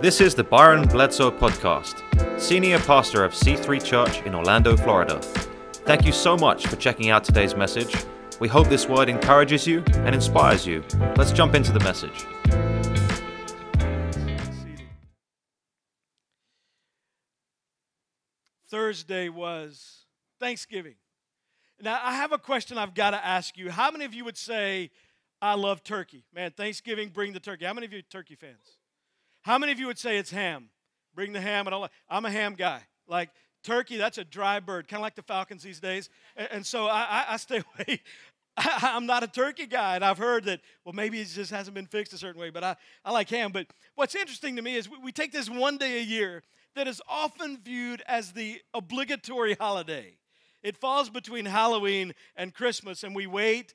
This is the Byron Bledsoe Podcast, Senior Pastor of C3 Church in Orlando, Florida. Thank you so much for checking out today's message. We hope this word encourages you and inspires you. Let's jump into the message. Thursday was Thanksgiving. Now, I have a question I've got to ask you. How many of you would say, I love turkey? Man, Thanksgiving, bring the turkey. How many of you turkey fans? How many of you would say it's ham? Bring the ham and all that. I'm a ham guy. Like, turkey, that's a dry bird, kind of like the Falcons these days. And, and so I, I, I, stay away. I, am not a turkey guy. And I've heard that, well, maybe it just hasn't been fixed a certain way, but I, I like ham. But what's interesting to me is we, we take this one day a year that is often viewed as the obligatory holiday. It falls between Halloween and Christmas, and we wait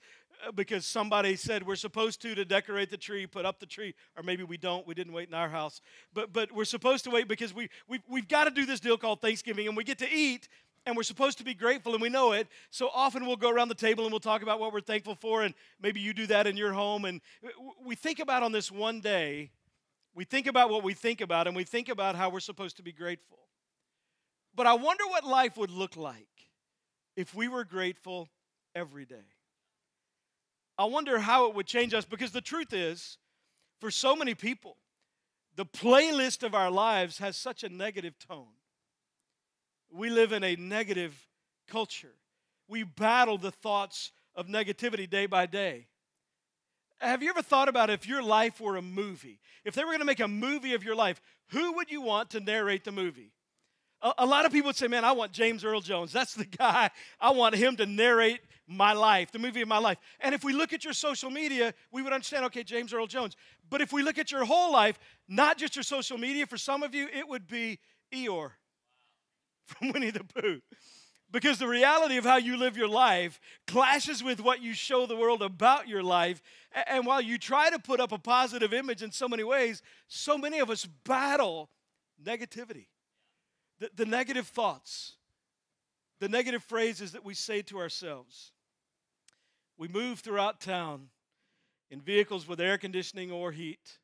because somebody said we're supposed to to decorate the tree, put up the tree, or maybe we don't. We didn't wait in our house, but but we're supposed to wait because we we we've got to do this deal called Thanksgiving, and we get to eat. And we're supposed to be grateful, and we know it. So often we'll go around the table and we'll talk about what we're thankful for, and maybe you do that in your home. And we think about on this one day, we think about what we think about, and we think about how we're supposed to be grateful. But I wonder what life would look like if we were grateful every day. I wonder how it would change us because the truth is, for so many people, the playlist of our lives has such a negative tone. We live in a negative culture. We battle the thoughts of negativity day by day. Have you ever thought about if your life were a movie? If they were going to make a movie of your life, who would you want to narrate the movie? A, a lot of people would say, Man, I want James Earl Jones. That's the guy. I want him to narrate my life, the movie of my life. And if we look at your social media, we would understand, okay, James Earl Jones. But if we look at your whole life, not just your social media, for some of you, it would be Eeyore from Winnie the Pooh. Because the reality of how you live your life clashes with what you show the world about your life. And while you try to put up a positive image in so many ways, so many of us battle negativity the, the negative thoughts, the negative phrases that we say to ourselves. We move throughout town in vehicles with air conditioning or heat,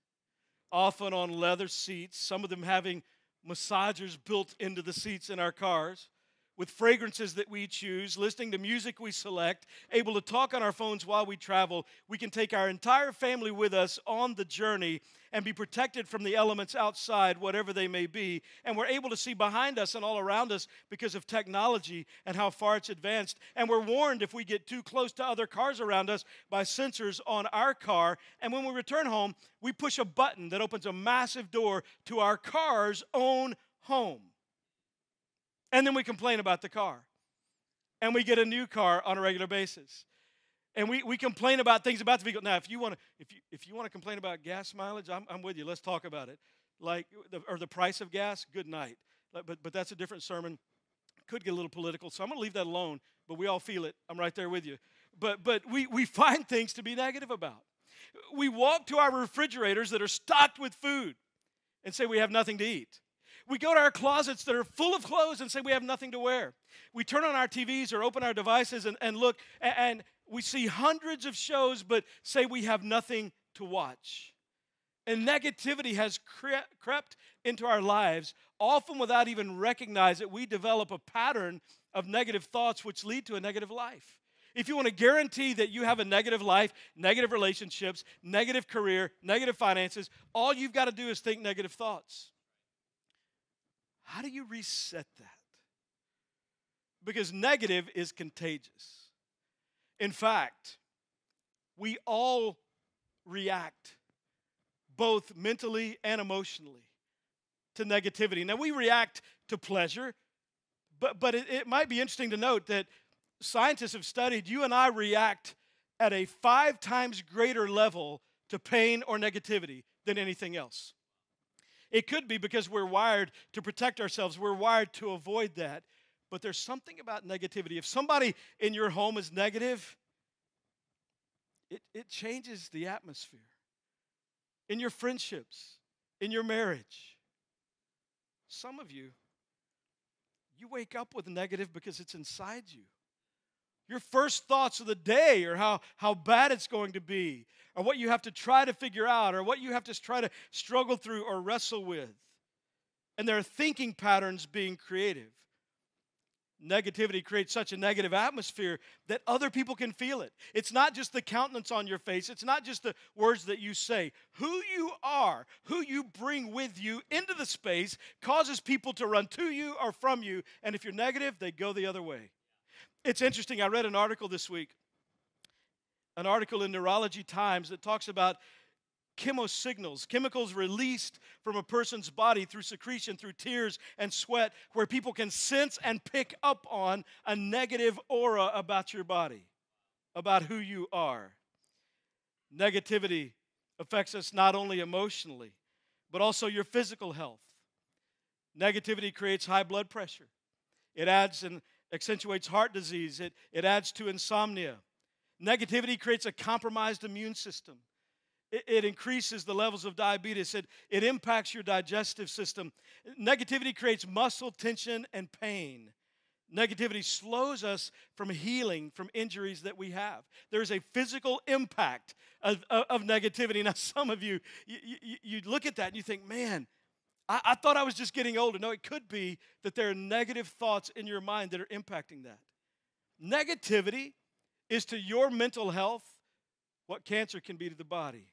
often on leather seats, some of them having massagers built into the seats in our cars with fragrances that we choose, listening to music we select, able to talk on our phones while we travel. We can take our entire family with us on the journey and be protected from the elements outside, whatever they may be. And we're able to see behind us and all around us because of technology and how far it's advanced. And we're warned if we get too close to other cars around us by sensors on our car. And when we return home, we push a button that opens a massive door to our car's own home. And then we complain about the car. And we get a new car on a regular basis. And we, we complain about things about the vehicle. Now, if you want to if you, if you want to complain about gas mileage, I'm, I'm with you. Let's talk about it. Like the, or the price of gas, good night. But but that's a different sermon. Could get a little political, so I'm going to leave that alone. But we all feel it. I'm right there with you. But but we we find things to be negative about. We walk to our refrigerators that are stocked with food and say we have nothing to eat. We go to our closets that are full of clothes and say we have nothing to wear. We turn on our TVs or open our devices and, and look, and we see hundreds of shows, but say we have nothing to watch. And negativity has cre- crept into our lives, often without even recognize it. We develop a pattern of negative thoughts which lead to a negative life. If you want to guarantee that you have a negative life, negative relationships, negative career, negative finances, all you've got to do is think negative thoughts. How do you reset that? Because negative is contagious. In fact, we all react both mentally and emotionally to negativity. Now, we react to pleasure, but, but it, it might be interesting to note that scientists have studied you and I react at a five times greater level to pain or negativity than anything else. It could be because we're wired to protect ourselves, we're wired to avoid that. But there's something about negativity. If somebody in your home is negative, it, it changes the atmosphere. In your friendships, in your marriage. Some of you, you wake up with negative because it's inside you. Your first thoughts of the day or how, how bad it's going to be, or what you have to try to figure out, or what you have to try to struggle through or wrestle with. And there are thinking patterns being creative. Negativity creates such a negative atmosphere that other people can feel it. It's not just the countenance on your face, it's not just the words that you say. Who you are, who you bring with you into the space, causes people to run to you or from you. And if you're negative, they go the other way. It's interesting. I read an article this week, an article in Neurology Times that talks about chemosignals, chemicals released from a person's body through secretion, through tears and sweat, where people can sense and pick up on a negative aura about your body, about who you are. Negativity affects us not only emotionally, but also your physical health. Negativity creates high blood pressure. It adds and accentuates heart disease. It, it adds to insomnia. Negativity creates a compromised immune system. It, it increases the levels of diabetes. It, it impacts your digestive system. Negativity creates muscle tension and pain. Negativity slows us from healing from injuries that we have. There's a physical impact of, of, of negativity. Now, some of you, you, you, you, look at that and you think, man, I, I thought I was just getting older. No, it could be that there are negative thoughts in your mind that are impacting that. Negativity is to your mental health what cancer can be to the body.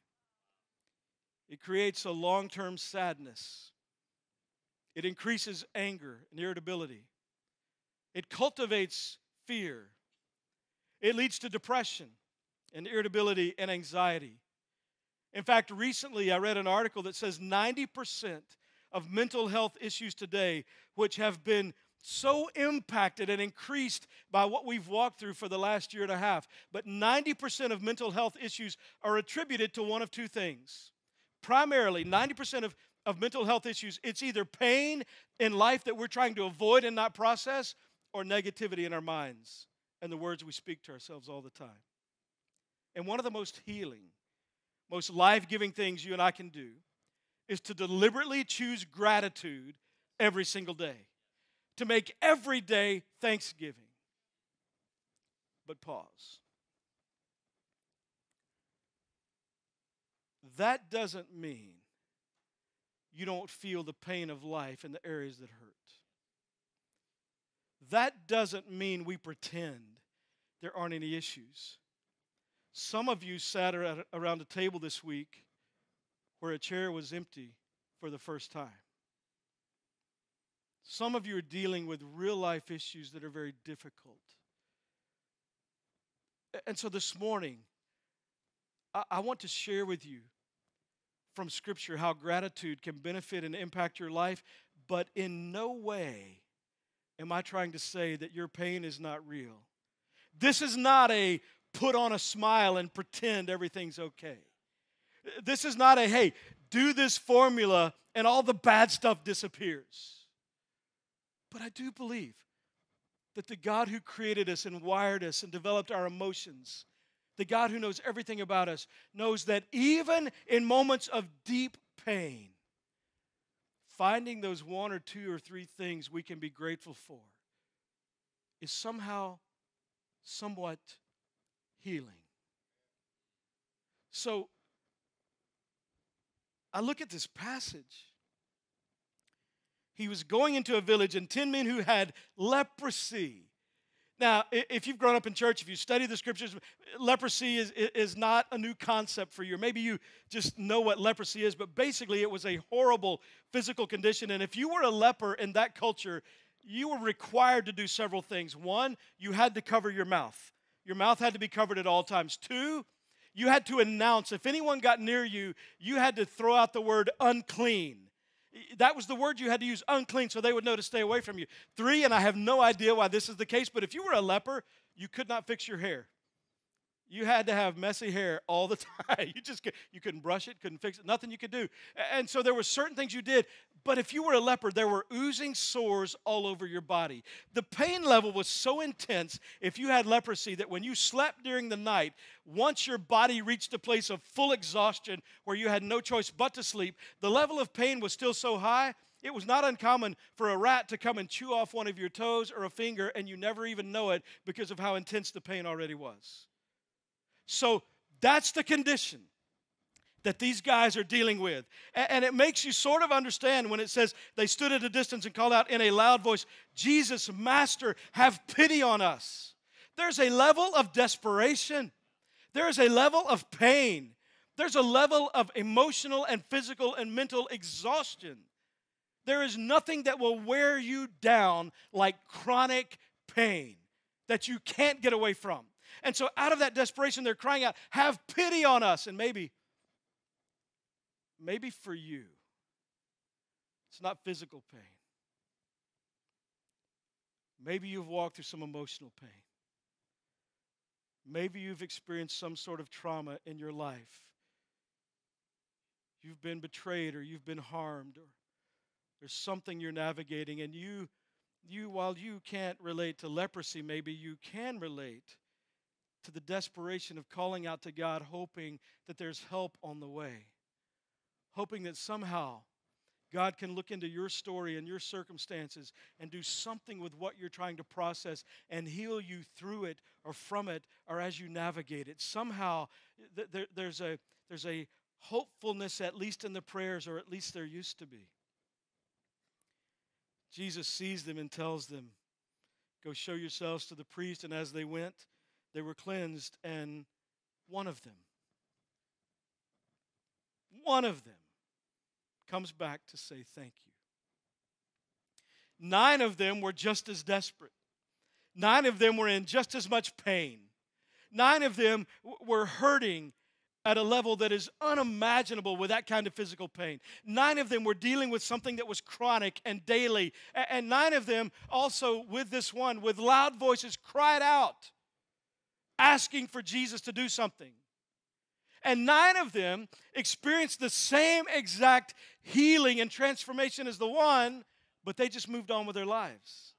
It creates a long term sadness. It increases anger and irritability. It cultivates fear. It leads to depression and irritability and anxiety. In fact, recently I read an article that says 90% of mental health issues today, which have been so impacted and increased by what we've walked through for the last year and a half, but 90% of mental health issues are attributed to one of two things primarily 90% of, of mental health issues, it's either pain in life that we're trying to avoid and not process, or negativity in our minds and the words we speak to ourselves all the time. And one of the most healing, most life giving things you and I can do is to deliberately choose gratitude every single day, to make every day Thanksgiving. But pause. that doesn't mean you don't feel the pain of life in the areas that hurt. That doesn't mean we pretend there aren't any issues. Some of you sat around a table this week where a chair was empty for the first time. Some of you are dealing with real life issues that are very difficult. And so this morning, I want to share with you from Scripture how gratitude can benefit and impact your life, but in no way am I trying to say that your pain is not real. This is not a put on a smile and pretend everything's okay. This is not a, hey, do this formula and all the bad stuff disappears. But I do believe that the God who created us and wired us and developed our emotions the God who knows everything about us, knows that even in moments of deep pain, finding those one or two or three things we can be grateful for is somehow somewhat healing. So I look at this passage. He was going into a village, and 10 men who had leprosy now, if you've grown up in church, if you study the scriptures, leprosy is, is not a new concept for you. Maybe you just know what leprosy is, but basically it was a horrible physical condition. And if you were a leper in that culture, you were required to do several things. One, you had to cover your mouth, your mouth had to be covered at all times. Two, you had to announce if anyone got near you, you had to throw out the word unclean that was the word you had to use unclean so they would know to stay away from you. Three, and I have no idea why this is the case, but if you were a leper, you could not fix your hair. You had to have messy hair all the time. You just you couldn't brush it, couldn't fix it, nothing you could do. And so there were certain things you did, but if you were a leper, there were oozing sores all over your body. The pain level was so intense if you had leprosy that when you slept during the night, once your body reached a place of full exhaustion where you had no choice but to sleep, the level of pain was still so high it was not uncommon for a rat to come and chew off one of your toes or a finger, and you never even know it because of how intense the pain already was. So that's the condition that these guys are dealing with. And it makes you sort of understand when it says they stood at a distance and called out in a loud voice, Jesus, Master, have pity on us. There's a level of desperation, there's a level of pain, there's a level of emotional and physical and mental exhaustion. There is nothing that will wear you down like chronic pain that you can't get away from. And so, out of that desperation, they're crying out, Have pity on us. And maybe Maybe for you, it's not physical pain. Maybe you've walked through some emotional pain. Maybe you've experienced some sort of trauma in your life. You've been betrayed or you've been harmed or there's something you're navigating and you you while you can't relate to leprosy maybe you can relate to the desperation of calling out to God hoping that there's help on the way hoping that somehow God can look into your story and your circumstances and do something with what you're trying to process and heal you through it or from it or as you navigate it. Somehow th- there, there's, a, there's a hopefulness, at least in the prayers, or at least there used to be. Jesus sees them and tells them, Go show yourselves to the priest. And as they went, they were cleansed, and one of them, one of them comes back to say thank you. Nine of them were just as desperate. Nine of them were in just as much pain. Nine of them were hurting at a level that is unimaginable with that kind of physical pain. Nine of them were dealing with something that was chronic and daily. And nine of them also, with this one, with loud voices, cried out, asking for Jesus to do something. And nine of them experienced the same exact healing and transformation as the one, but they just moved on with their lives.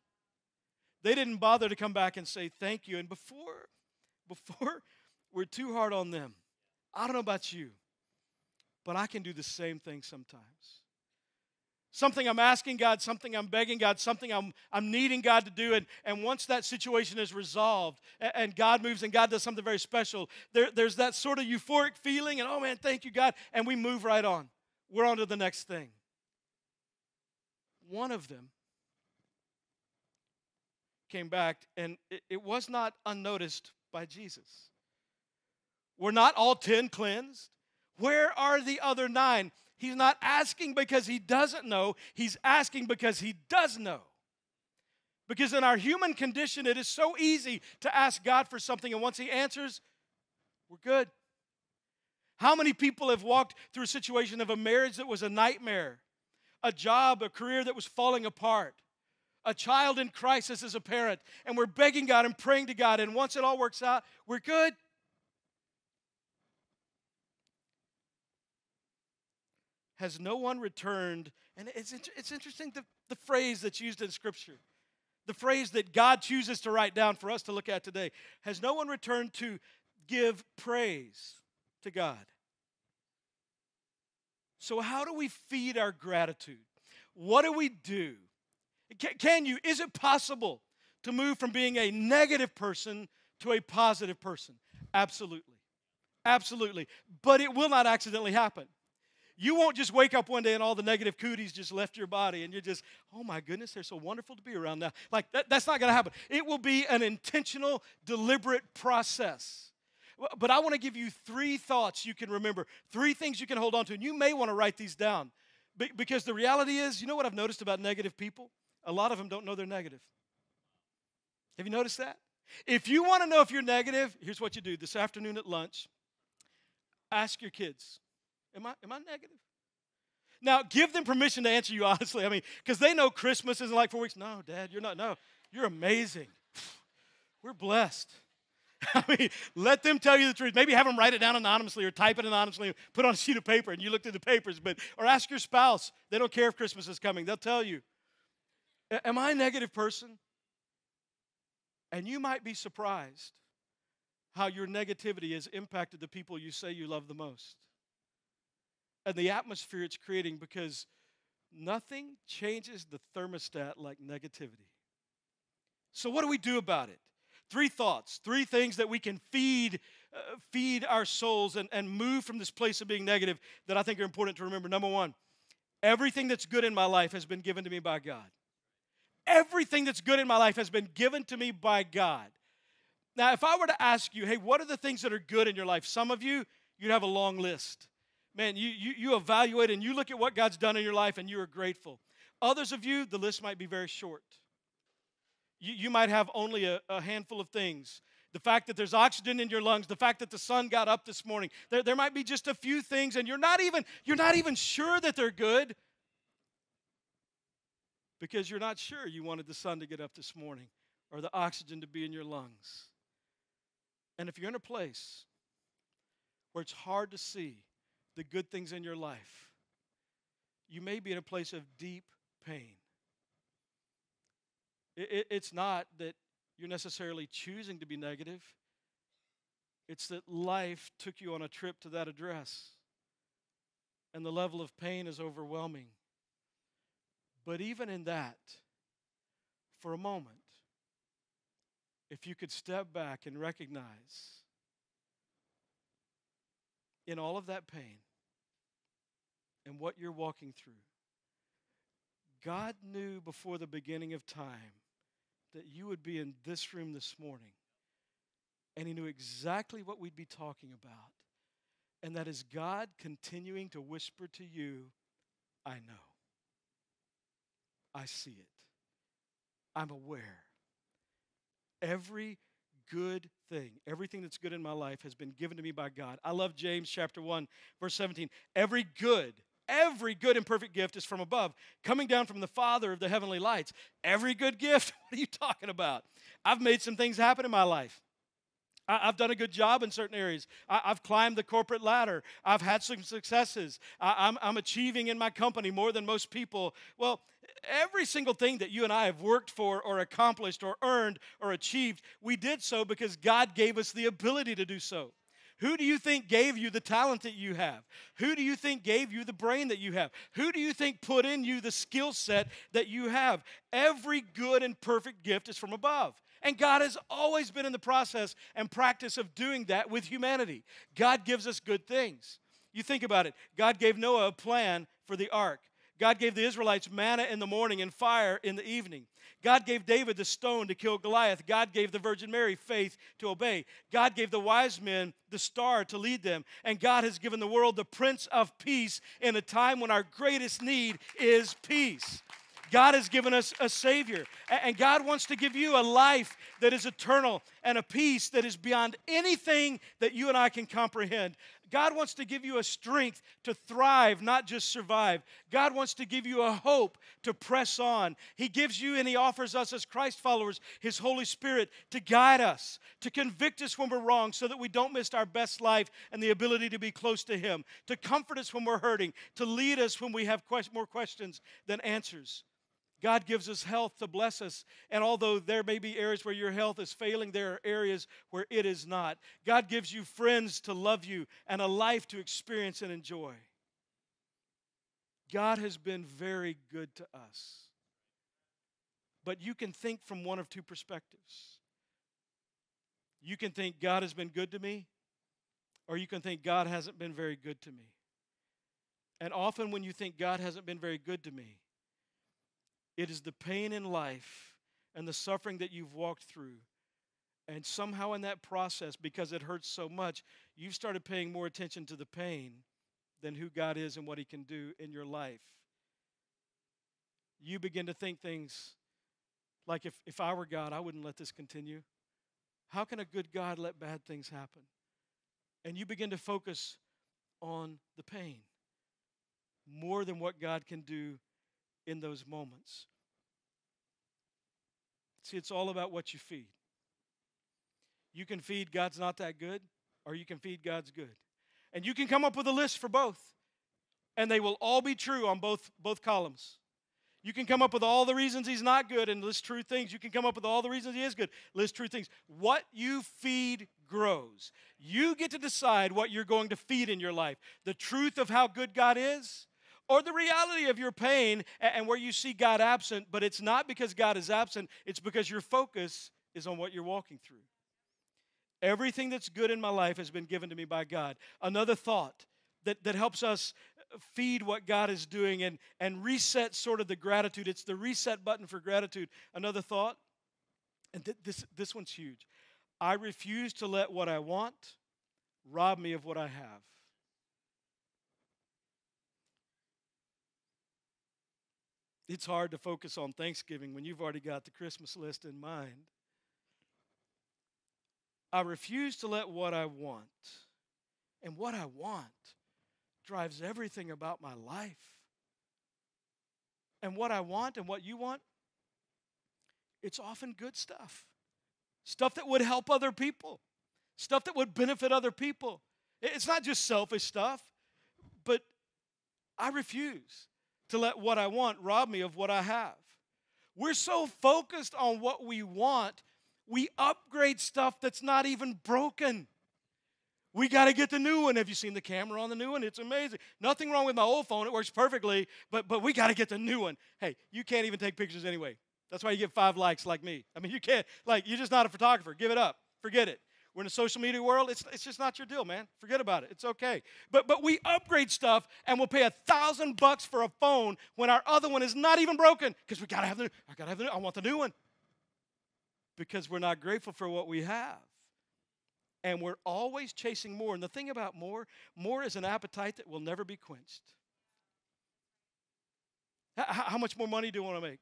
They didn't bother to come back and say thank you. And before, before we're too hard on them, I don't know about you, but I can do the same thing sometimes something I'm asking God, something I'm begging God, something I'm, I'm needing God to do. And, and once that situation is resolved and, and God moves and God does something very special, there, there's that sort of euphoric feeling, and oh man, thank you, God. And we move right on. We're on to the next thing. One of them came back, and it, it was not unnoticed by Jesus. We're not all 10 cleansed. Where are the other nine? He's not asking because he doesn't know, he's asking because he does know. Because in our human condition, it is so easy to ask God for something, and once he answers, we're good. How many people have walked through a situation of a marriage that was a nightmare, a job, a career that was falling apart, a child in crisis as a parent, and we're begging God and praying to God, and once it all works out, we're good? Has no one returned? And it's, it's interesting the, the phrase that's used in Scripture, the phrase that God chooses to write down for us to look at today. Has no one returned to give praise to God? So, how do we feed our gratitude? What do we do? Can you, is it possible to move from being a negative person to a positive person? Absolutely. Absolutely. But it will not accidentally happen. You won't just wake up one day and all the negative cooties just left your body and you're just, oh my goodness, they're so wonderful to be around now. Like, that, that's not going to happen. It will be an intentional, deliberate process. But I want to give you three thoughts you can remember, three things you can hold on to. And you may want to write these down because the reality is, you know what I've noticed about negative people? A lot of them don't know they're negative. Have you noticed that? If you want to know if you're negative, here's what you do this afternoon at lunch ask your kids Am I, am I negative? Now, give them permission to answer you honestly. I mean, because they know Christmas isn't like four weeks. No, Dad, you're not. No, you're amazing. We're blessed. I mean, let them tell you the truth. Maybe have them write it down anonymously or type it anonymously, put on a sheet of paper, and you look through the papers. But or ask your spouse. They don't care if Christmas is coming. They'll tell you. Am I a negative person? And you might be surprised how your negativity has impacted the people you say you love the most and the atmosphere it's creating because Nothing changes the thermostat like negativity. So, what do we do about it? Three thoughts, three things that we can feed, uh, feed our souls and, and move from this place of being negative that I think are important to remember. Number one, everything that's good in my life has been given to me by God. Everything that's good in my life has been given to me by God. Now, if I were to ask you, hey, what are the things that are good in your life? Some of you, you'd have a long list. Man, you, you, you evaluate and you look at what God's done in your life and you are grateful. Others of you, the list might be very short. You, you might have only a, a handful of things. The fact that there's oxygen in your lungs, the fact that the sun got up this morning. There, there might be just a few things, and you're not even, you're not even sure that they're good because you're not sure you wanted the sun to get up this morning or the oxygen to be in your lungs. And if you're in a place where it's hard to see the good things in your life, you may be in a place of deep pain. It's not that you're necessarily choosing to be negative, it's that life took you on a trip to that address, and the level of pain is overwhelming. But even in that, for a moment, if you could step back and recognize in all of that pain and what you're walking through, God knew before the beginning of time that you would be in this room this morning. And He knew exactly what we'd be talking about. And that is God continuing to whisper to you, I know. I see it. I'm aware. Every good thing, everything that's good in my life has been given to me by God. I love James chapter 1, verse 17. Every good, every good and perfect gift is from above, coming down from the Father of the heavenly lights. Every good gift, what are you talking about? I've made some things happen in my life. I've done a good job in certain areas. I've climbed the corporate ladder. I've had some successes. I'm, I'm achieving in my company more than most people. Well, every single thing that you and I have worked for or accomplished or earned or achieved, we did so because God gave us the ability to do so. Who do you think gave you the talent that you have? Who do you think gave you the brain that you have? Who do you think put in you the skill set that you have? Every good and perfect gift is from above. And God has always been in the process and practice of doing that with humanity. God gives us good things. You think about it. God gave Noah a plan for the ark. God gave the Israelites manna in the morning and fire in the evening. God gave David the stone to kill Goliath. God gave the Virgin Mary faith to obey. God gave the wise men the star to lead them. And God has given the world the Prince of Peace in a time when our greatest need is peace. God has given us a Savior. And God wants to give you a life that is eternal and a peace that is beyond anything that you and I can comprehend. God wants to give you a strength to thrive, not just survive. God wants to give you a hope to press on. He gives you and He offers us as Christ followers His Holy Spirit to guide us, to convict us when we're wrong so that we don't miss our best life and the ability to be close to Him, to comfort us when we're hurting, to lead us when we have more questions than answers. God gives us health to bless us. And although there may be areas where your health is failing, there are areas where it is not. God gives you friends to love you and a life to experience and enjoy. God has been very good to us. But you can think from one of two perspectives. You can think God has been good to me, or you can think God hasn't been very good to me. And often when you think God hasn't been very good to me, it is the pain in life and the suffering that you've walked through. And somehow in that process, because it hurts so much, you've started paying more attention to the pain than who God is and what He can do in your life. You begin to think things like if, if I were God, I wouldn't let this continue. How can a good God let bad things happen? And you begin to focus on the pain more than what God can do in those moments. See, it's all about what you feed. You can feed God's not that good, or you can feed God's good. And you can come up with a list for both, and they will all be true on both, both columns. You can come up with all the reasons he's not good and list true things. You can come up with all the reasons he is good, list true things. What you feed grows. You get to decide what you're going to feed in your life the truth of how good God is, or the reality of your pain and where you see God absent, but it's not because God is absent, it's because your focus is on what you're walking through. Everything that's good in my life has been given to me by God. Another thought that, that helps us feed what God is doing and, and reset sort of the gratitude. It's the reset button for gratitude. Another thought, and th- this, this one's huge. I refuse to let what I want rob me of what I have. It's hard to focus on Thanksgiving when you've already got the Christmas list in mind. I refuse to let what I want, and what I want drives everything about my life. And what I want and what you want, it's often good stuff. Stuff that would help other people, stuff that would benefit other people. It's not just selfish stuff, but I refuse to let what I want rob me of what I have. We're so focused on what we want, we upgrade stuff that's not even broken. We got to get the new one. Have you seen the camera on the new one? It's amazing. Nothing wrong with my old phone. It works perfectly, but, but we got to get the new one. Hey, you can't even take pictures anyway. That's why you get five likes like me. I mean, you can't, like, you're just not a photographer. Give it up. Forget it. We're in a social media world. It's, it's just not your deal, man. Forget about it. It's okay. But but we upgrade stuff and we'll pay a thousand bucks for a phone when our other one is not even broken because we gotta have the I gotta have the I want the new one. Because we're not grateful for what we have. And we're always chasing more. And the thing about more, more is an appetite that will never be quenched. How, how much more money do you want to make?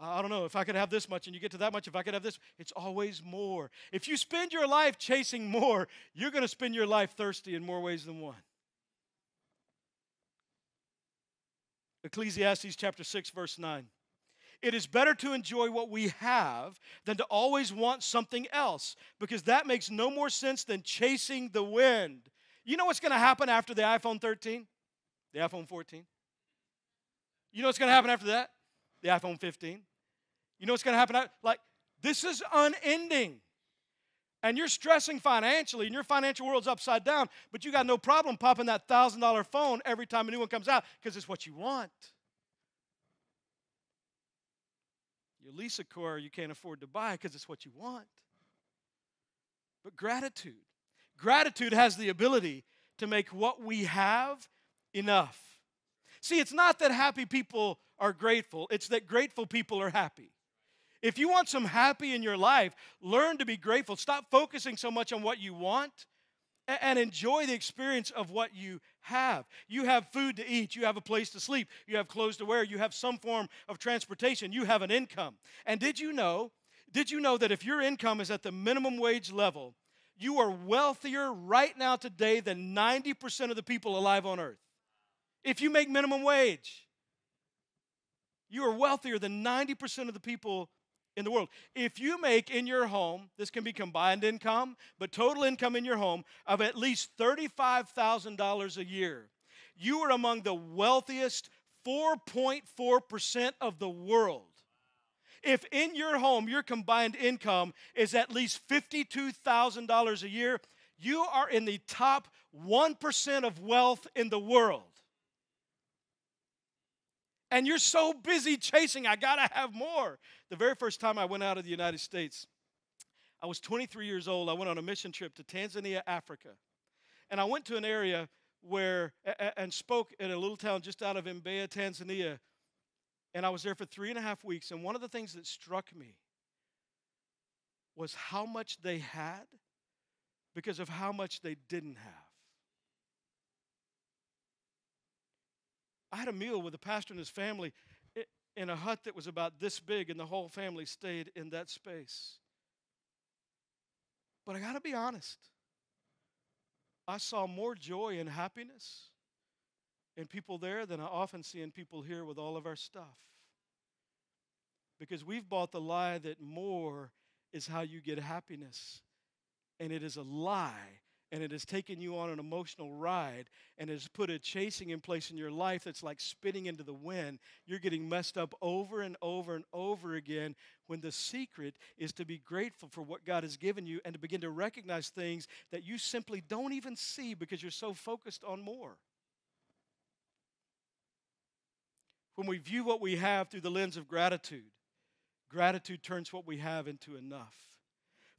I don't know, if I could have this much and you get to that much, if I could have this, it's always more. If you spend your life chasing more, you're going to spend your life thirsty in more ways than one. Ecclesiastes chapter 6, verse 9. It is better to enjoy what we have than to always want something else because that makes no more sense than chasing the wind. You know what's going to happen after the iPhone 13? The iPhone 14? You know what's going to happen after that? The iPhone 15? You know what's going to happen? Like, this is unending. And you're stressing financially, and your financial world's upside down, but you got no problem popping that $1,000 phone every time a new one comes out because it's what you want. Your lease a car you can't afford to buy because it's what you want. But gratitude, gratitude has the ability to make what we have enough. See, it's not that happy people are grateful, it's that grateful people are happy. If you want some happy in your life, learn to be grateful. Stop focusing so much on what you want and enjoy the experience of what you have. You have food to eat, you have a place to sleep, you have clothes to wear, you have some form of transportation, you have an income. And did you know? Did you know that if your income is at the minimum wage level, you are wealthier right now today than 90% of the people alive on earth? If you make minimum wage, you are wealthier than 90% of the people in the world. If you make in your home, this can be combined income, but total income in your home of at least $35,000 a year, you are among the wealthiest 4.4% of the world. If in your home your combined income is at least $52,000 a year, you are in the top 1% of wealth in the world and you're so busy chasing, I gotta have more. The very first time I went out of the United States, I was 23 years old. I went on a mission trip to Tanzania, Africa. And I went to an area where, and spoke in a little town just out of Mbeya, Tanzania. And I was there for three and a half weeks. And one of the things that struck me was how much they had because of how much they didn't have. I had a meal with a pastor and his family in a hut that was about this big, and the whole family stayed in that space. But I got to be honest. I saw more joy and happiness in people there than I often see in people here with all of our stuff. Because we've bought the lie that more is how you get happiness. And it is a lie and it has taken you on an emotional ride and has put a chasing in place in your life that's like spitting into the wind. You're getting messed up over and over and over again when the secret is to be grateful for what God has given you and to begin to recognize things that you simply don't even see because you're so focused on more. When we view what we have through the lens of gratitude, gratitude turns what we have into enough.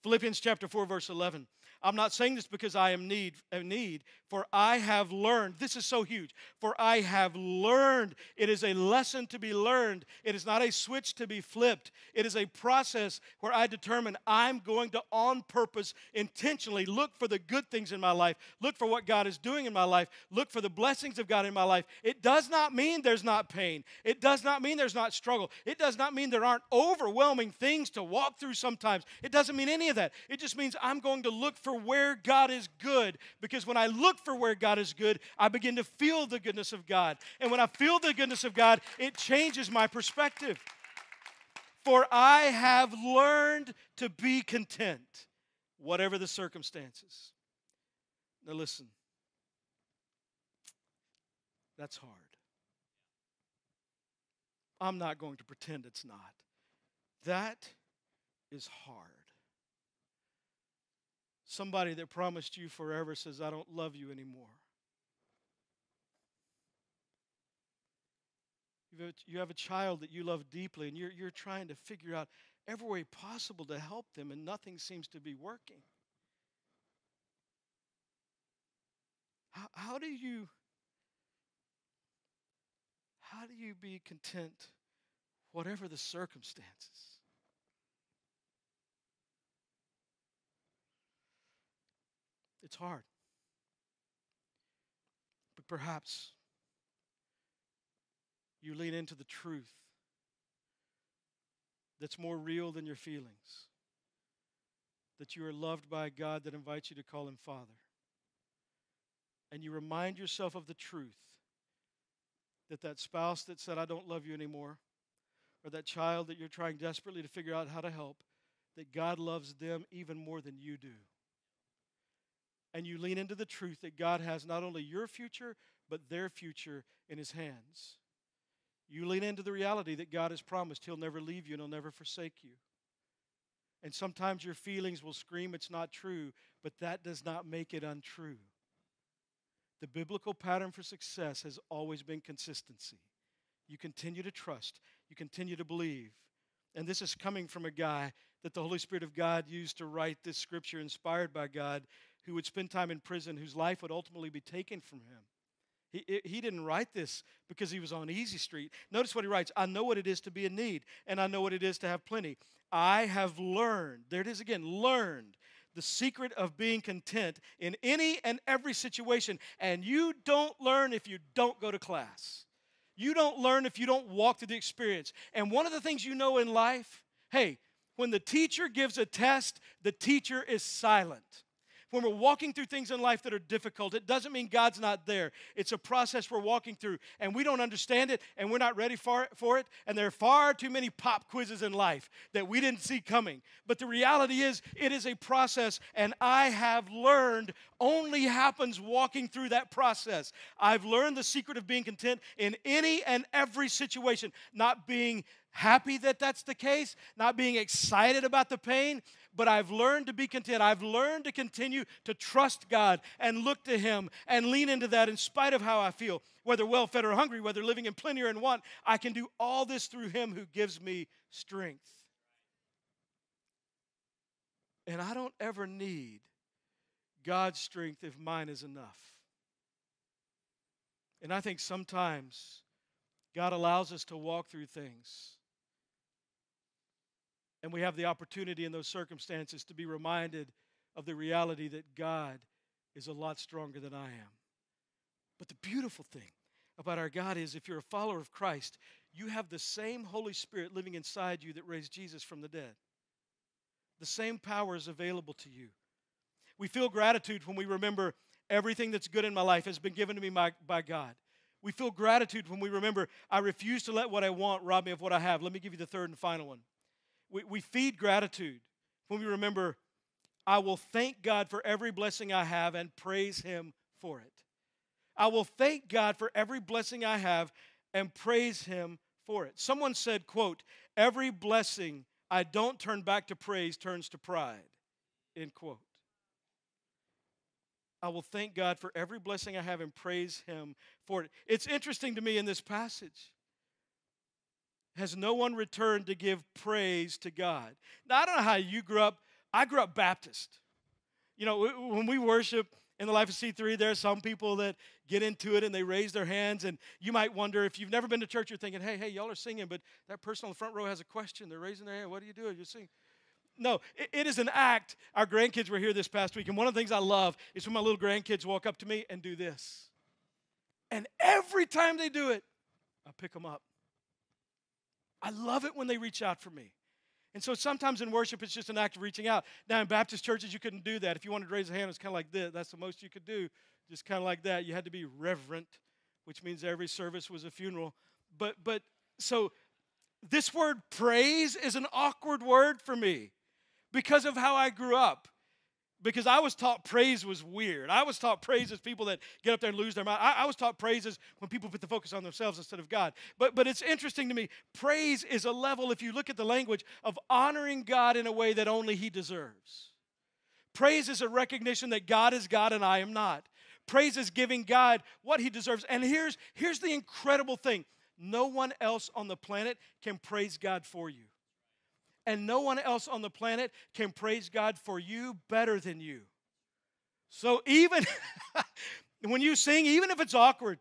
Philippians chapter 4 verse 11. I'm not saying this because I am need, need, for I have learned. This is so huge. For I have learned. It is a lesson to be learned. It is not a switch to be flipped. It is a process where I determine I'm going to, on purpose, intentionally look for the good things in my life, look for what God is doing in my life, look for the blessings of God in my life. It does not mean there's not pain. It does not mean there's not struggle. It does not mean there aren't overwhelming things to walk through sometimes. It doesn't mean any of that. It just means I'm going to look for where God is good because when I look for where God is good, I begin to feel the goodness of God. And when I feel the goodness of God, it changes my perspective. For I have learned to be content, whatever the circumstances. Now, listen, that's hard. I'm not going to pretend it's not. That is hard. Somebody that promised you forever says, I don't love you anymore. You have a child that you love deeply, and you're, you're trying to figure out every way possible to help them, and nothing seems to be working. How, how do you how do you be content whatever the circumstances? It's hard. But perhaps you lean into the truth that's more real than your feelings. That you are loved by God that invites you to call him Father. And you remind yourself of the truth that that spouse that said, I don't love you anymore, or that child that you're trying desperately to figure out how to help, that God loves them even more than you do and you lean into the truth that God has not only your future, but their future in His hands. You lean into the reality that God has promised He'll never leave you and He'll never forsake you. And sometimes your feelings will scream it's not true, but that does not make it untrue. The biblical pattern for success has always been consistency. You continue to trust, you continue to believe. And this is coming from a guy that the Holy Spirit of God used to write this scripture, inspired by God, who would spend time in prison, whose life would ultimately be taken from him. He, he didn't write this because he was on easy street. Notice what he writes I know what it is to be in need, and I know what it is to have plenty. I have learned, there it is again, learned the secret of being content in any and every situation. And you don't learn if you don't go to class. You don't learn if you don't walk through the experience. And one of the things you know in life hey, when the teacher gives a test, the teacher is silent when we're walking through things in life that are difficult, it doesn't mean God's not there. It's a process we're walking through, and we don't understand it, and we're not ready for it, for it. And there are far too many pop quizzes in life that we didn't see coming. But the reality is, it is a process, and I have learned only happens walking through that process. I've learned the secret of being content in any and every situation, not being happy that that's the case, not being excited about the pain, but I've learned to be content. I've learned to continue to trust God and look to Him and lean into that in spite of how I feel, whether well fed or hungry, whether living in plenty or in want. I can do all this through Him who gives me strength. And I don't ever need God's strength if mine is enough. And I think sometimes God allows us to walk through things and we have the opportunity in those circumstances to be reminded of the reality that God is a lot stronger than I am. But the beautiful thing about our God is if you're a follower of Christ, you have the same Holy Spirit living inside you that raised Jesus from the dead. The same power is available to you. We feel gratitude when we remember everything that's good in my life has been given to me by, by God. We feel gratitude when we remember I refuse to let what I want rob me of what I have. Let me give you the third and final one. We, we feed gratitude when we remember, I will thank God for every blessing I have and praise Him for it. I will thank God for every blessing I have and praise Him for it. Someone said, quote, every blessing I don't turn back to praise turns to pride, end quote. I will thank God for every blessing I have and praise Him for it. It's interesting to me in this passage has no one returned to give praise to God. Now, I don't know how you grew up. I grew up Baptist. You know, when we worship in the life of C3, there are some people that get into it and they raise their hands. And you might wonder if you've never been to church, you're thinking, hey, hey, y'all are singing, but that person on the front row has a question. They're raising their hand. What do you do? You're singing. No, it is an act. Our grandkids were here this past week, and one of the things I love is when my little grandkids walk up to me and do this. And every time they do it, I pick them up. I love it when they reach out for me. And so sometimes in worship, it's just an act of reaching out. Now, in Baptist churches, you couldn't do that. If you wanted to raise a hand, it's kind of like this. That's the most you could do, just kind of like that. You had to be reverent, which means every service was a funeral. But, but, so this word praise is an awkward word for me because of how I grew up because I was taught praise was weird. I was taught praise as people that get up there and lose their mind. I, I, was taught praise as when people put the focus on themselves instead of God. But, but it's interesting to me. Praise is a level, if you look at the language, of honoring God in a way that only He deserves. Praise is a recognition that God is God and I am not. Praise is giving God what He deserves. And here's, here's the incredible thing no one else on the planet can praise God for you and no one else on the planet can praise God for you better than you. So even when you sing, even if it's awkward,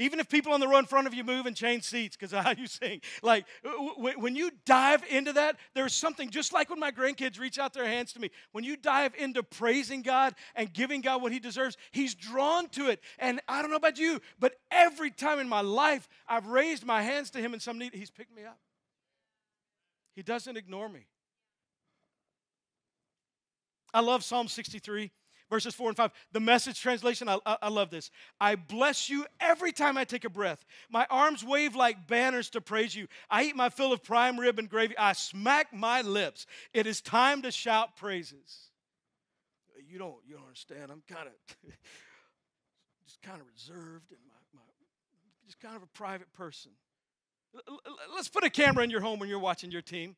even if people on the row in front of you move and change seats because of how you sing, like when you dive into that, there's something just like when my grandkids reach out their hands to me. When you dive into praising God and giving God what He deserves, He's drawn to it. And I don't know about you, but every time in my life I've raised my hands to Him in some need, He's picked me up. He doesn't ignore me. I love Psalm 63, verses 4 and 5. The message translation, I, I, I, love this. I bless you every time I take a breath. My arms wave like banners to praise you. I eat my fill of prime rib and gravy. I smack my lips. It is time to shout praises. You don't, you don't understand. I'm kind of just kind of reserved and my, my, just kind of a private person. Let's put a camera in your home when you're watching your team.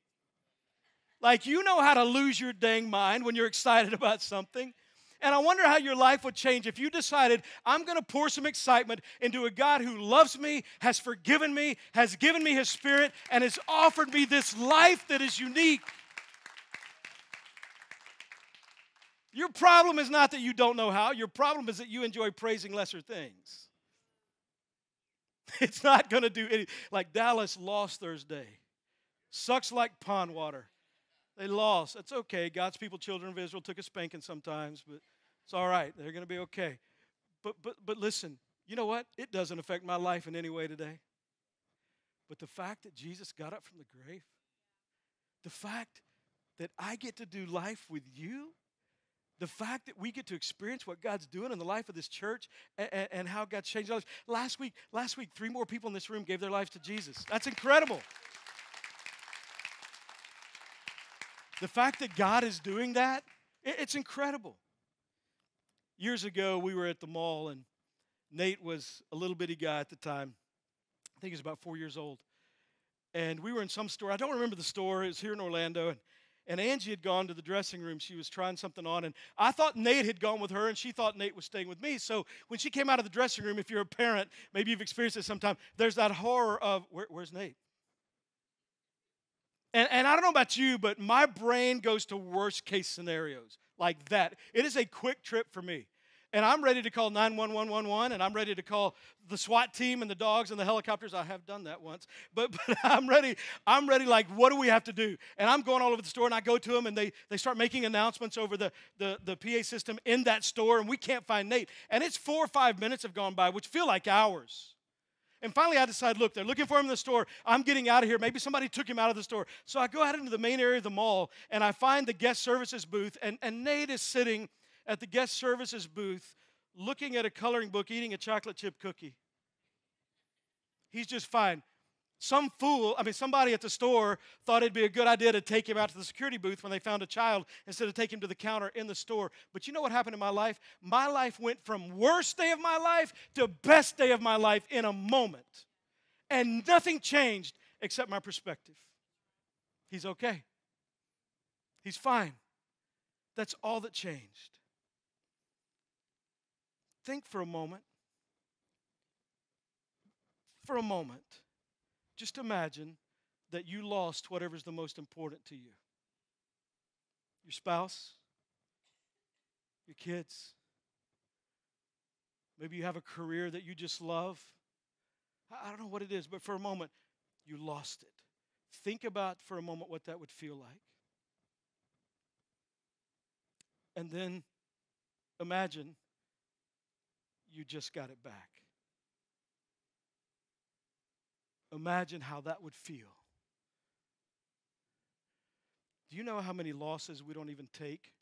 Like, you know how to lose your dang mind when you're excited about something. And I wonder how your life would change if you decided, I'm going to pour some excitement into a God who loves me, has forgiven me, has given me his spirit, and has offered me this life that is unique. Your problem is not that you don't know how, your problem is that you enjoy praising lesser things. It's not going to do any. Like Dallas lost Thursday. Sucks like pond water. They lost. That's okay. God's people, children of Israel, took a spanking sometimes, but it's all right. They're going to be okay. But but but listen. You know what? It doesn't affect my life in any way today. But the fact that Jesus got up from the grave, the fact that I get to do life with you, the fact that we get to experience what God's doing in the life of this church and, and how God's changed lives. Last week, last week, three more people in this room gave their lives to Jesus. That's incredible. The fact that God is doing that, it's incredible. Years ago, we were at the mall, and Nate was a little bitty guy at the time. I think he was about four years old. And we were in some store. I don't remember the store. It was here in Orlando. And and Angie had gone to the dressing room. She was trying something on, and I thought Nate had gone with her, and she thought Nate was staying with me. So when she came out of the dressing room, if you're a parent, maybe you've experienced it sometime, there's that horror of, Where, where's Nate? And, and I don't know about you, but my brain goes to worst case scenarios like that. It is a quick trip for me and I'm ready to call 91111 and I'm ready to call the SWAT team and the dogs and the helicopters. I have done that once. But, but I'm ready. I'm ready, like, what do we have to do? And I'm going all over the store and I go to them and they, they start making announcements over the, the, the PA system in that store and we can't find Nate. And it's four or five minutes have gone by, which feel like hours. And finally, I decide, look, they're looking for him in the store. I'm getting out of here. Maybe somebody took him out of the store. So I go out into the main area of the mall and I find the guest services booth, and, and Nate is sitting at the guest services booth looking at a coloring book, eating a chocolate chip cookie. He's just fine. Some fool, I mean, somebody at the store thought it'd be a good idea to take him out to the security booth when they found a child instead of taking him to the counter in the store. But you know what happened in my life? My life went from worst day of my life to best day of my life in a moment. And nothing changed except my perspective. He's okay. He's fine. That's all that changed. Think for a moment. For a moment. Just imagine that you lost whatever's the most important to you your spouse, your kids. Maybe you have a career that you just love. I don't know what it is, but for a moment, you lost it. Think about for a moment what that would feel like. And then imagine you just got it back. Imagine how that would feel. Do you know how many losses we don't even take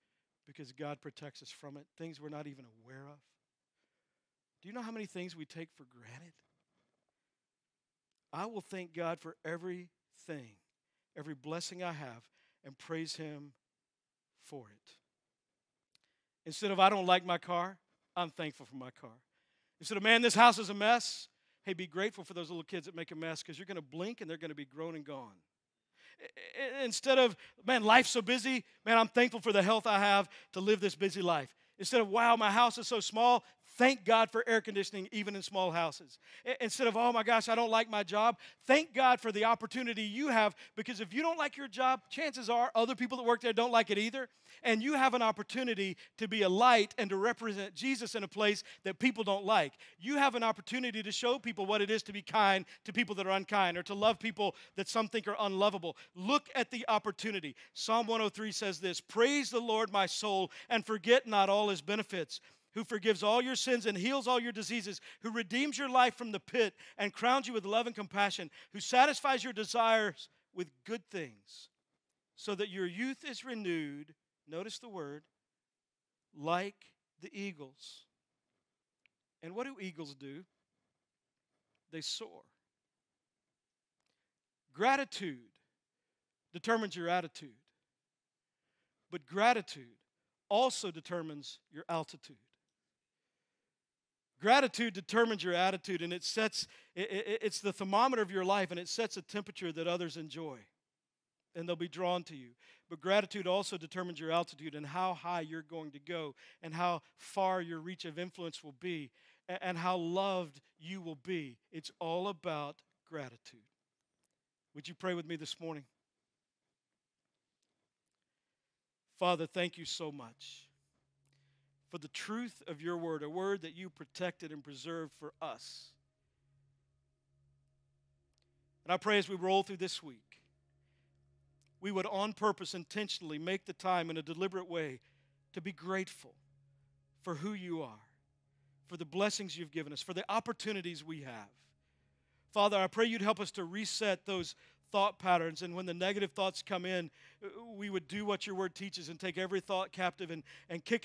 because God protects us from it? Things we're not even aware of? Do you know how many things we take for granted? I will thank God for everything, every blessing I have, and praise Him for it. Instead of, I don't like my car, I'm thankful for my car. Instead said, man, this house is a mess, hey, be grateful for those little kids that make a mess because you're going to blink and they're going to be grown and gone. Instead of, man, life's so busy, man, I'm thankful for the health I have to live this busy life. Instead of, wow, my house is so small, Thank God for air conditioning, even in small houses. Instead of, oh my gosh, I don't like my job, thank God for the opportunity you have because if you don't like your job, chances are other people that work there don't like it either. And you have an opportunity to be a light and to represent Jesus in a place that people don't like. You have an opportunity to show people what it is to be kind to people that are unkind or to love people that some think are unlovable. Look at the opportunity. Psalm 103 says this Praise the Lord, my soul, and forget not all his benefits who forgives all your sins and heals all your diseases, who redeems your life from the pit and crowns you with love and compassion, who satisfies your desires with good things, so that your youth is renewed. Notice the word, like the eagles. And what do eagles do? They soar. Gratitude determines your attitude, but gratitude also determines your altitude. Gratitude determines your attitude and it sets, it's the thermometer of your life and it sets a temperature that others enjoy and they'll be drawn to you. But gratitude also determines your altitude and how high you're going to go and how far your reach of influence will be and how loved you will be. It's all about gratitude. Would you pray with me this morning? Father, thank you so much for the truth of your word, a word that you protected and preserved for us. And I pray as we roll through this week, we would on purpose intentionally make the time in a deliberate way to be grateful for who you are, for the blessings you've given us, for the opportunities we have. Father, I pray you'd help us to reset those thought patterns. And when the negative thoughts come in, we would do what your word teaches and take every thought captive and, and kick